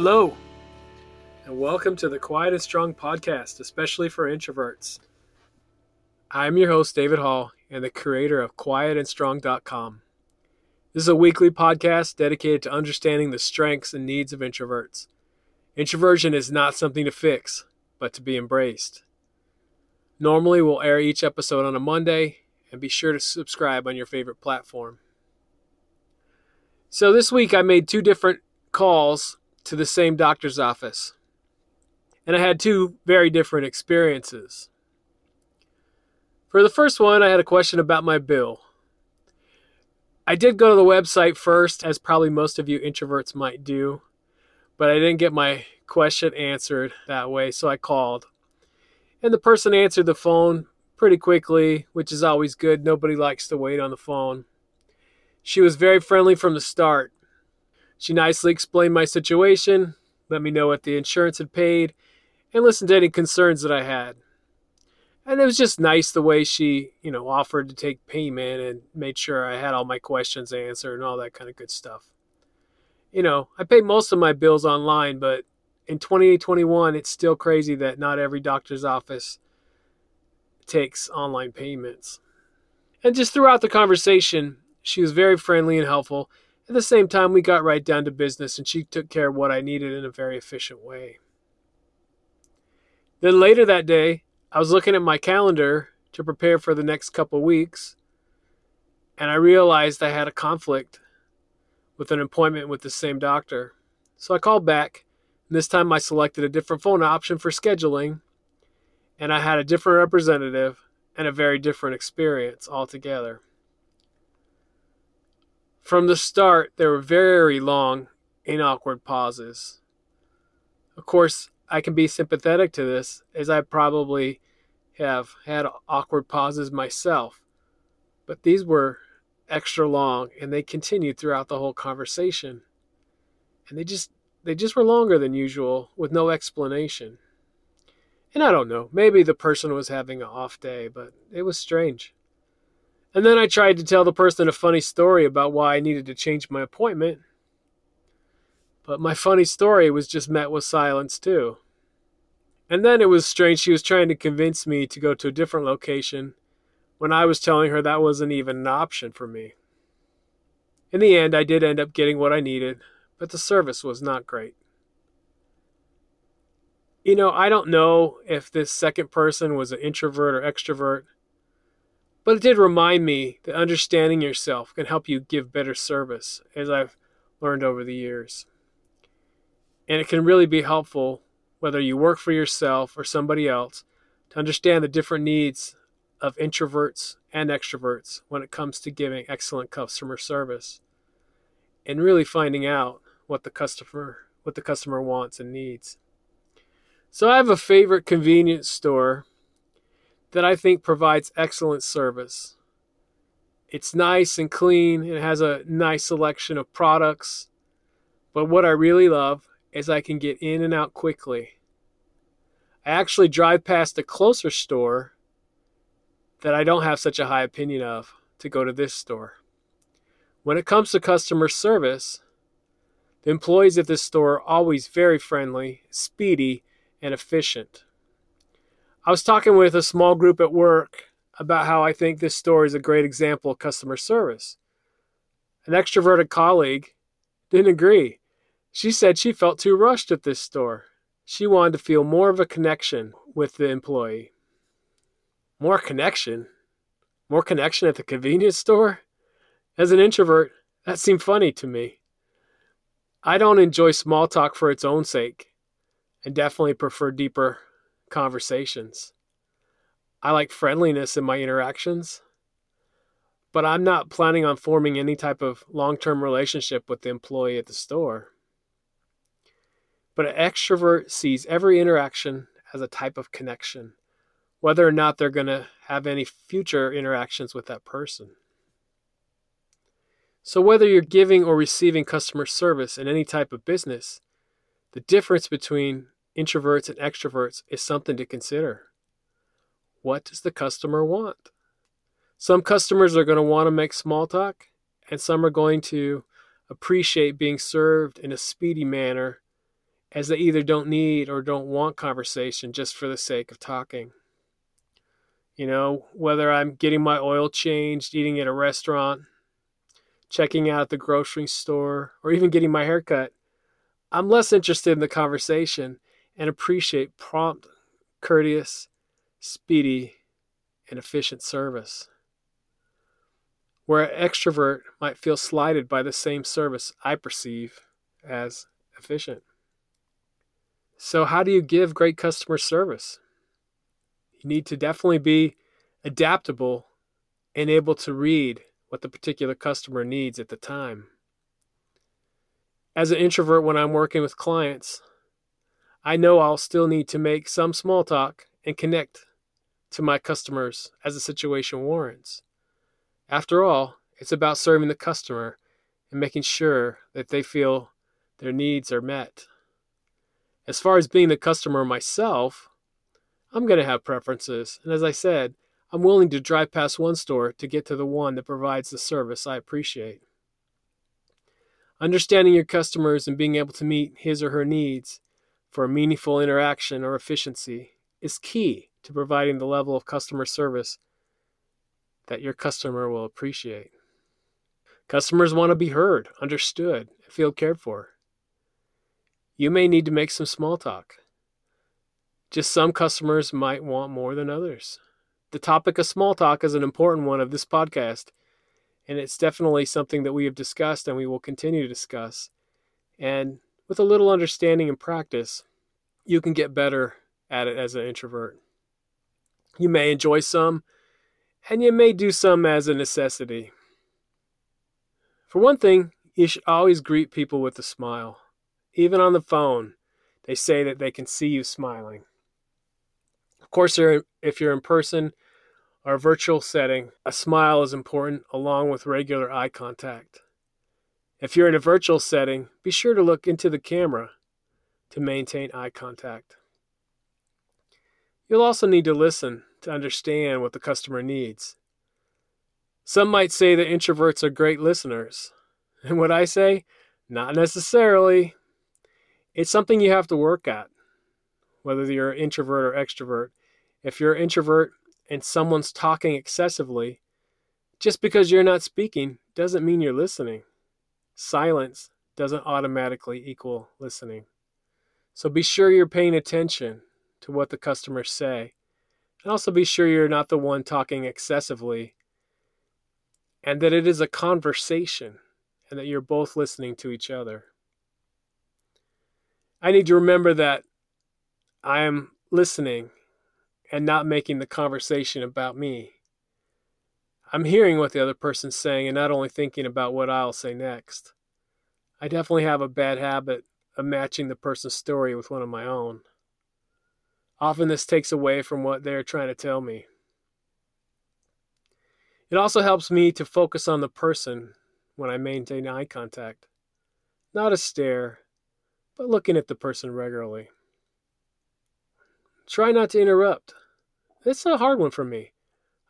Hello, and welcome to the Quiet and Strong podcast, especially for introverts. I'm your host, David Hall, and the creator of quietandstrong.com. This is a weekly podcast dedicated to understanding the strengths and needs of introverts. Introversion is not something to fix, but to be embraced. Normally, we'll air each episode on a Monday, and be sure to subscribe on your favorite platform. So, this week I made two different calls to the same doctor's office, and I had two very different experiences. For the first one, I had a question about my bill. I did go to the website first, as probably most of you introverts might do, but I didn't get my question answered that way, so I called. And the person answered the phone pretty quickly, which is always good. Nobody likes to wait on the phone. She was very friendly from the start. She nicely explained my situation, let me know what the insurance had paid, and listened to any concerns that I had. And it was just nice the way she, you know, offered to take payment and made sure I had all my questions answered and all that kind of good stuff. You know, I pay most of my bills online, but in 2021, it's still crazy that not every doctor's office takes online payments. And just throughout the conversation, she was very friendly and helpful. At the same time, we got right down to business and she took care of what I needed in a very efficient way. Then later that day, I was looking at my calendar to prepare for the next couple weeks, and I realized I had a conflict with an appointment with the same doctor. So I called back and this time I selected a different phone option for scheduling, and I had a different representative and a very different experience altogether. From the start, there were very long and awkward pauses. Of course, I can be sympathetic to this, as I probably have had awkward pauses myself, but these were extra long and they continued throughout the whole conversation. And they just they just were longer than usual with no explanation. And I don't know, maybe the person was having an off day, but it was strange. And then I tried to tell the person a funny story about why I needed to change my appointment. But my funny story was just met with silence, too. And then it was strange she was trying to convince me to go to a different location when I was telling her that wasn't even an option for me. In the end, I did end up getting what I needed, but the service was not great. You know, I don't know if this second person was an introvert or extrovert, but it did remind me that understanding yourself can help you give better service, as I've learned over the years. And it can really be helpful whether you work for yourself or somebody else to understand the different needs of introverts and extroverts when it comes to giving excellent customer service and really finding out what the customer what the customer wants and needs. So I have a favorite convenience store that I think provides excellent service. It's nice and clean, it has a nice selection of products, but what I really love is I can get in and out quickly. I actually drive past a closer store that I don't have such a high opinion of to go to this store. When it comes to customer service, the employees at this store are always very friendly, speedy, and efficient. I was talking with a small group at work about how I think this store is a great example of customer service. An extroverted colleague didn't agree. She said she felt too rushed at this store. She wanted to feel more of a connection with the employee. More connection? More connection at the convenience store? As an introvert, that seemed funny to me. I don't enjoy small talk for its own sake and definitely prefer deeper conversations. I like friendliness in my interactions, but I'm not planning on forming any type of long term relationship with the employee at the store. But an extrovert sees every interaction as a type of connection, whether or not they're going to have any future interactions with that person. So, whether you're giving or receiving customer service in any type of business, the difference between introverts and extroverts is something to consider. What does the customer want? Some customers are going to want to make small talk, and some are going to appreciate being served in a speedy manner as they either don't need or don't want conversation just for the sake of talking. You know, whether I'm getting my oil changed, eating at a restaurant, checking out the grocery store, or even getting my hair cut, I'm less interested in the conversation and appreciate prompt, courteous, speedy, and efficient service. Where an extrovert might feel slighted by the same service I perceive as efficient. So, how do you give great customer service? You need to definitely be adaptable and able to read what the particular customer needs at the time. As an introvert, when I'm working with clients, I know I'll still need to make some small talk and connect to my customers as the situation warrants. After all, it's about serving the customer and making sure that they feel their needs are met. As far as being the customer myself, I'm going to have preferences. And as I said, I'm willing to drive past one store to get to the one that provides the service I appreciate. Understanding your customers and being able to meet his or her needs for meaningful interaction or efficiency is key to providing the level of customer service that your customer will appreciate. Customers want to be heard, understood, and feel cared for. You may need to make some small talk. Just some customers might want more than others. The topic of small talk is an important one of this podcast, and it's definitely something that we have discussed and we will continue to discuss. And with a little understanding and practice, you can get better at it as an introvert. You may enjoy some, and you may do some as a necessity. For one thing, you should always greet people with a smile. Even on the phone, they say that they can see you smiling. Of course, if you're in person or a virtual setting, a smile is important along with regular eye contact. If you're in a virtual setting, be sure to look into the camera to maintain eye contact. You'll also need to listen to understand what the customer needs. Some might say that introverts are great listeners. And what I say? Not necessarily. It's something you have to work at, whether you're an introvert or extrovert. If you're an introvert and someone's talking excessively, just because you're not speaking doesn't mean you're listening. Silence doesn't automatically equal listening. So be sure you're paying attention to what the customers say. And also be sure you're not the one talking excessively and that it is a conversation and that you're both listening to each other. I need to remember that I am listening and not making the conversation about me. I'm hearing what the other person's saying and not only thinking about what I'll say next. I definitely have a bad habit of matching the person's story with one of my own. Often this takes away from what they're trying to tell me. It also helps me to focus on the person when I maintain eye contact, not a stare, but looking at the person regularly. Try not to interrupt. It's a hard one for me.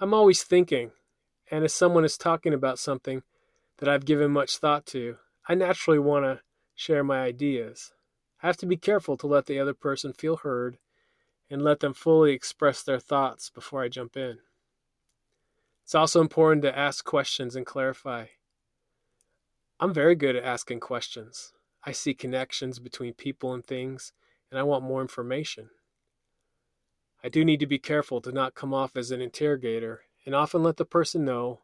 I'm always thinking, and if someone is talking about something that I've given much thought to, I naturally want to share my ideas. I have to be careful to let the other person feel heard and let them fully express their thoughts before I jump in. It's also important to ask questions and clarify. I'm very good at asking questions. I see connections between people and things, and I want more information. I do need to be careful to not come off as an interrogator and often let the person know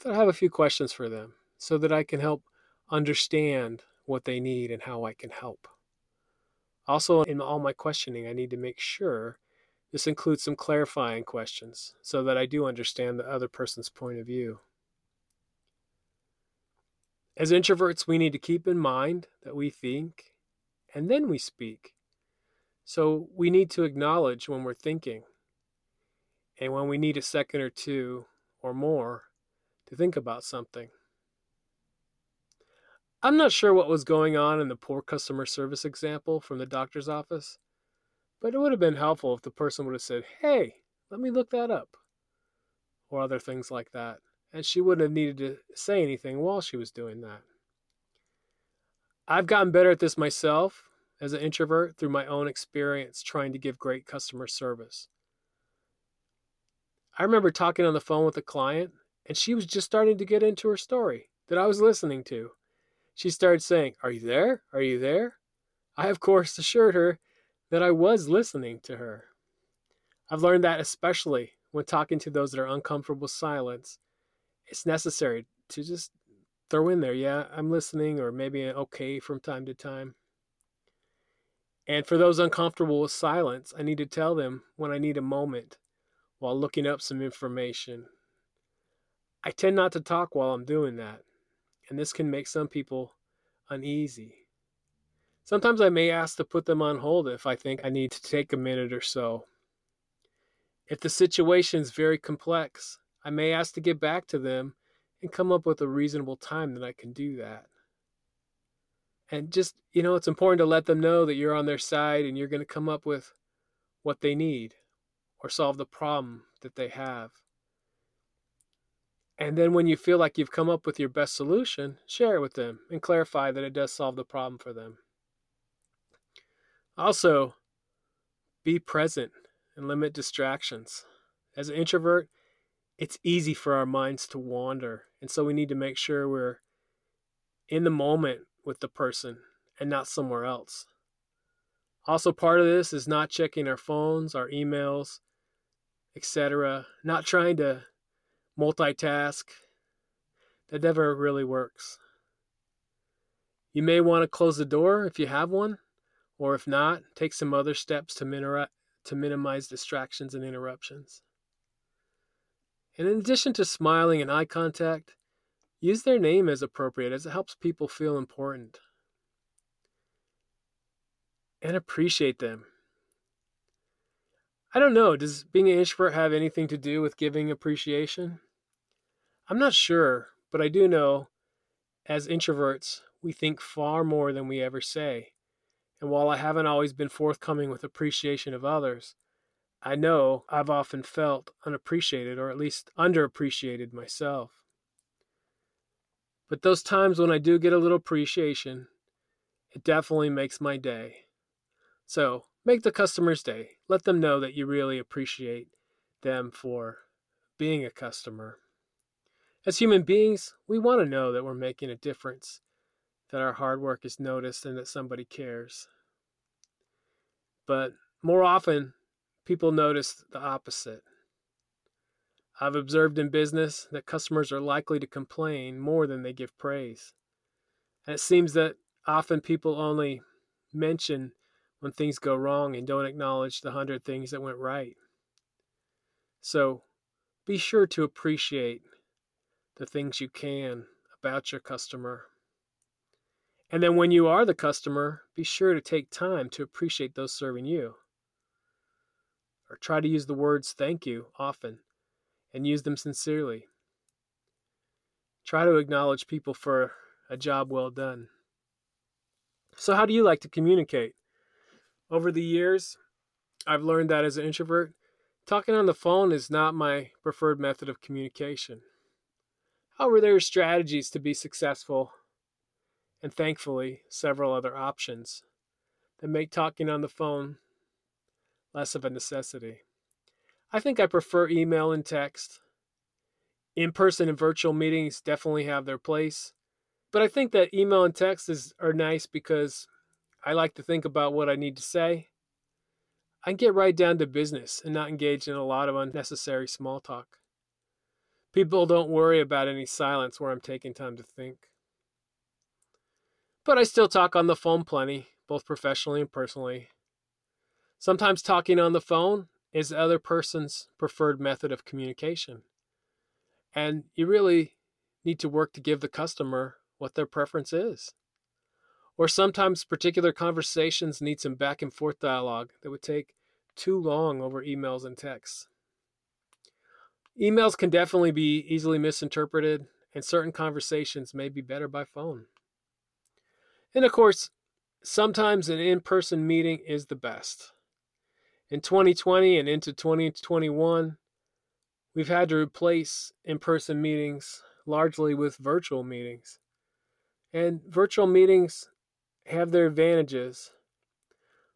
that I have a few questions for them so that I can help understand what they need and how I can help. Also, in all my questioning, I need to make sure this includes some clarifying questions so that I do understand the other person's point of view. As introverts, we need to keep in mind that we think and then we speak. So we need to acknowledge when we're thinking and when we need a second or two or more to think about something. I'm not sure what was going on in the poor customer service example from the doctor's office, but it would have been helpful if the person would have said, Hey, let me look that up, or other things like that and she wouldn't have needed to say anything while she was doing that. I've gotten better at this myself, as an introvert through my own experience trying to give great customer service. I remember talking on the phone with a client, and she was just starting to get into her story that I was listening to. She started saying, Are you there? Are you there? I, of course, assured her that I was listening to her. I've learned that especially when talking to those that are uncomfortable with silence, it's necessary to just throw in there, yeah, I'm listening, or maybe okay from time to time. And for those uncomfortable with silence, I need to tell them when I need a moment while looking up some information. I tend not to talk while I'm doing that, and this can make some people uneasy. Sometimes I may ask to put them on hold if I think I need to take a minute or so. If the situation is very complex, I may ask to get back to them and come up with a reasonable time that I can do that. And just, you know, it's important to let them know that you're on their side and you're going to come up with what they need or solve the problem that they have. And then when you feel like you've come up with your best solution, share it with them and clarify that it does solve the problem for them. Also, be present and limit distractions. As an introvert, it's easy for our minds to wander. And so we need to make sure we're in the moment with the person and not somewhere else. Also, part of this is not checking our phones, our emails, etc., not trying to multitask. That never really works. You may want to close the door if you have one, or if not, take some other steps to, minimi- to minimize distractions and interruptions. And in addition to smiling and eye contact, use their name as appropriate as it helps people feel important. And appreciate them. I don't know, does being an introvert have anything to do with giving appreciation? I'm not sure, but I do know as introverts, we think far more than we ever say. And while I haven't always been forthcoming with appreciation of others, I know I've often felt unappreciated or at least underappreciated myself. But those times when I do get a little appreciation, it definitely makes my day. So make the customer's day. Let them know that you really appreciate them for being a customer. As human beings, we want to know that we're making a difference, that our hard work is noticed, and that somebody cares. But more often, people notice the opposite. I've observed in business that customers are likely to complain more than they give praise. And it seems that often people only mention when things go wrong and don't acknowledge the hundred things that went right. So be sure to appreciate the things you can about your customer. And then when you are the customer, be sure to take time to appreciate those serving you or try to use the words thank you often and use them sincerely. Try to acknowledge people for a job well done. So, how do you like to communicate? Over the years, I've learned that as an introvert, talking on the phone is not my preferred method of communication. However, there are strategies to be successful, and thankfully, several other options that make talking on the phone less of a necessity. I think I prefer email and text. In person and virtual meetings definitely have their place. But I think that email and text is, are nice because I like to think about what I need to say. I can get right down to business and not engage in a lot of unnecessary small talk. People don't worry about any silence where I'm taking time to think. But I still talk on the phone plenty, both professionally and personally. Sometimes talking on the phone is the other person's preferred method of communication. And you really need to work to give the customer what their preference is. Or sometimes particular conversations need some back and forth dialogue that would take too long over emails and texts. Emails can definitely be easily misinterpreted, and certain conversations may be better by phone. And of course, sometimes an in person meeting is the best. In 2020 and into 2021, we've had to replace in person meetings largely with virtual meetings. And virtual meetings have their advantages,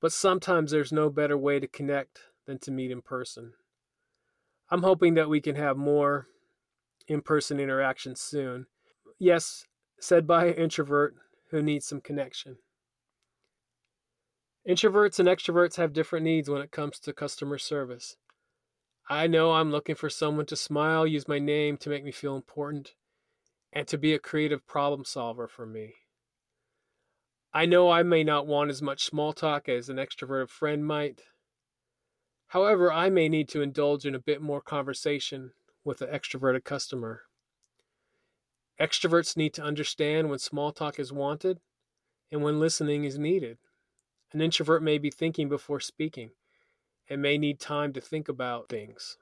But sometimes there's no better way to connect than to meet in person. I'm hoping that we can have more in person interactions soon. Yes, said by an introvert who needs some connection. Introverts and extroverts have different needs when it comes to customer service. I know I'm looking for someone to smile, use my name to make me feel important, and to be a creative problem solver for me. I know I may not want as much small talk as an extroverted friend might. However, I may need to indulge in a bit more conversation with an extroverted customer. Extroverts need to understand when small talk is wanted and when listening is needed. An introvert may be thinking before speaking and may need time to think about things.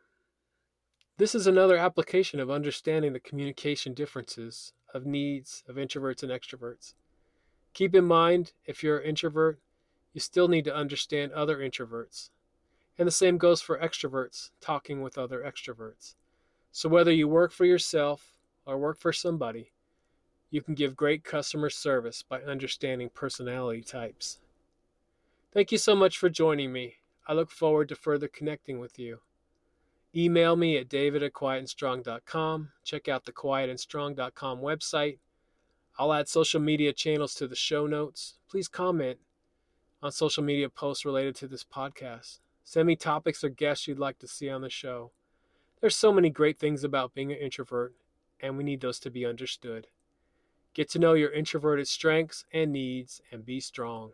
This is another application of understanding the communication differences of needs of introverts and extroverts. Keep in mind, if you're an introvert, you still need to understand other introverts. And the same goes for extroverts talking with other extroverts. So whether you work for yourself or work for somebody, you can give great customer service by understanding personality types. Thank you so much for joining me. I look forward to further connecting with you. Email me at david at quietandstrong.com. Check out the quietandstrong.com website. I'll add social media channels to the show notes. Please comment on social media posts related to this podcast. Send me topics or guests you'd like to see on the show. There's so many great things about being an introvert, and we need those to be understood. Get to know your introverted strengths and needs and be strong.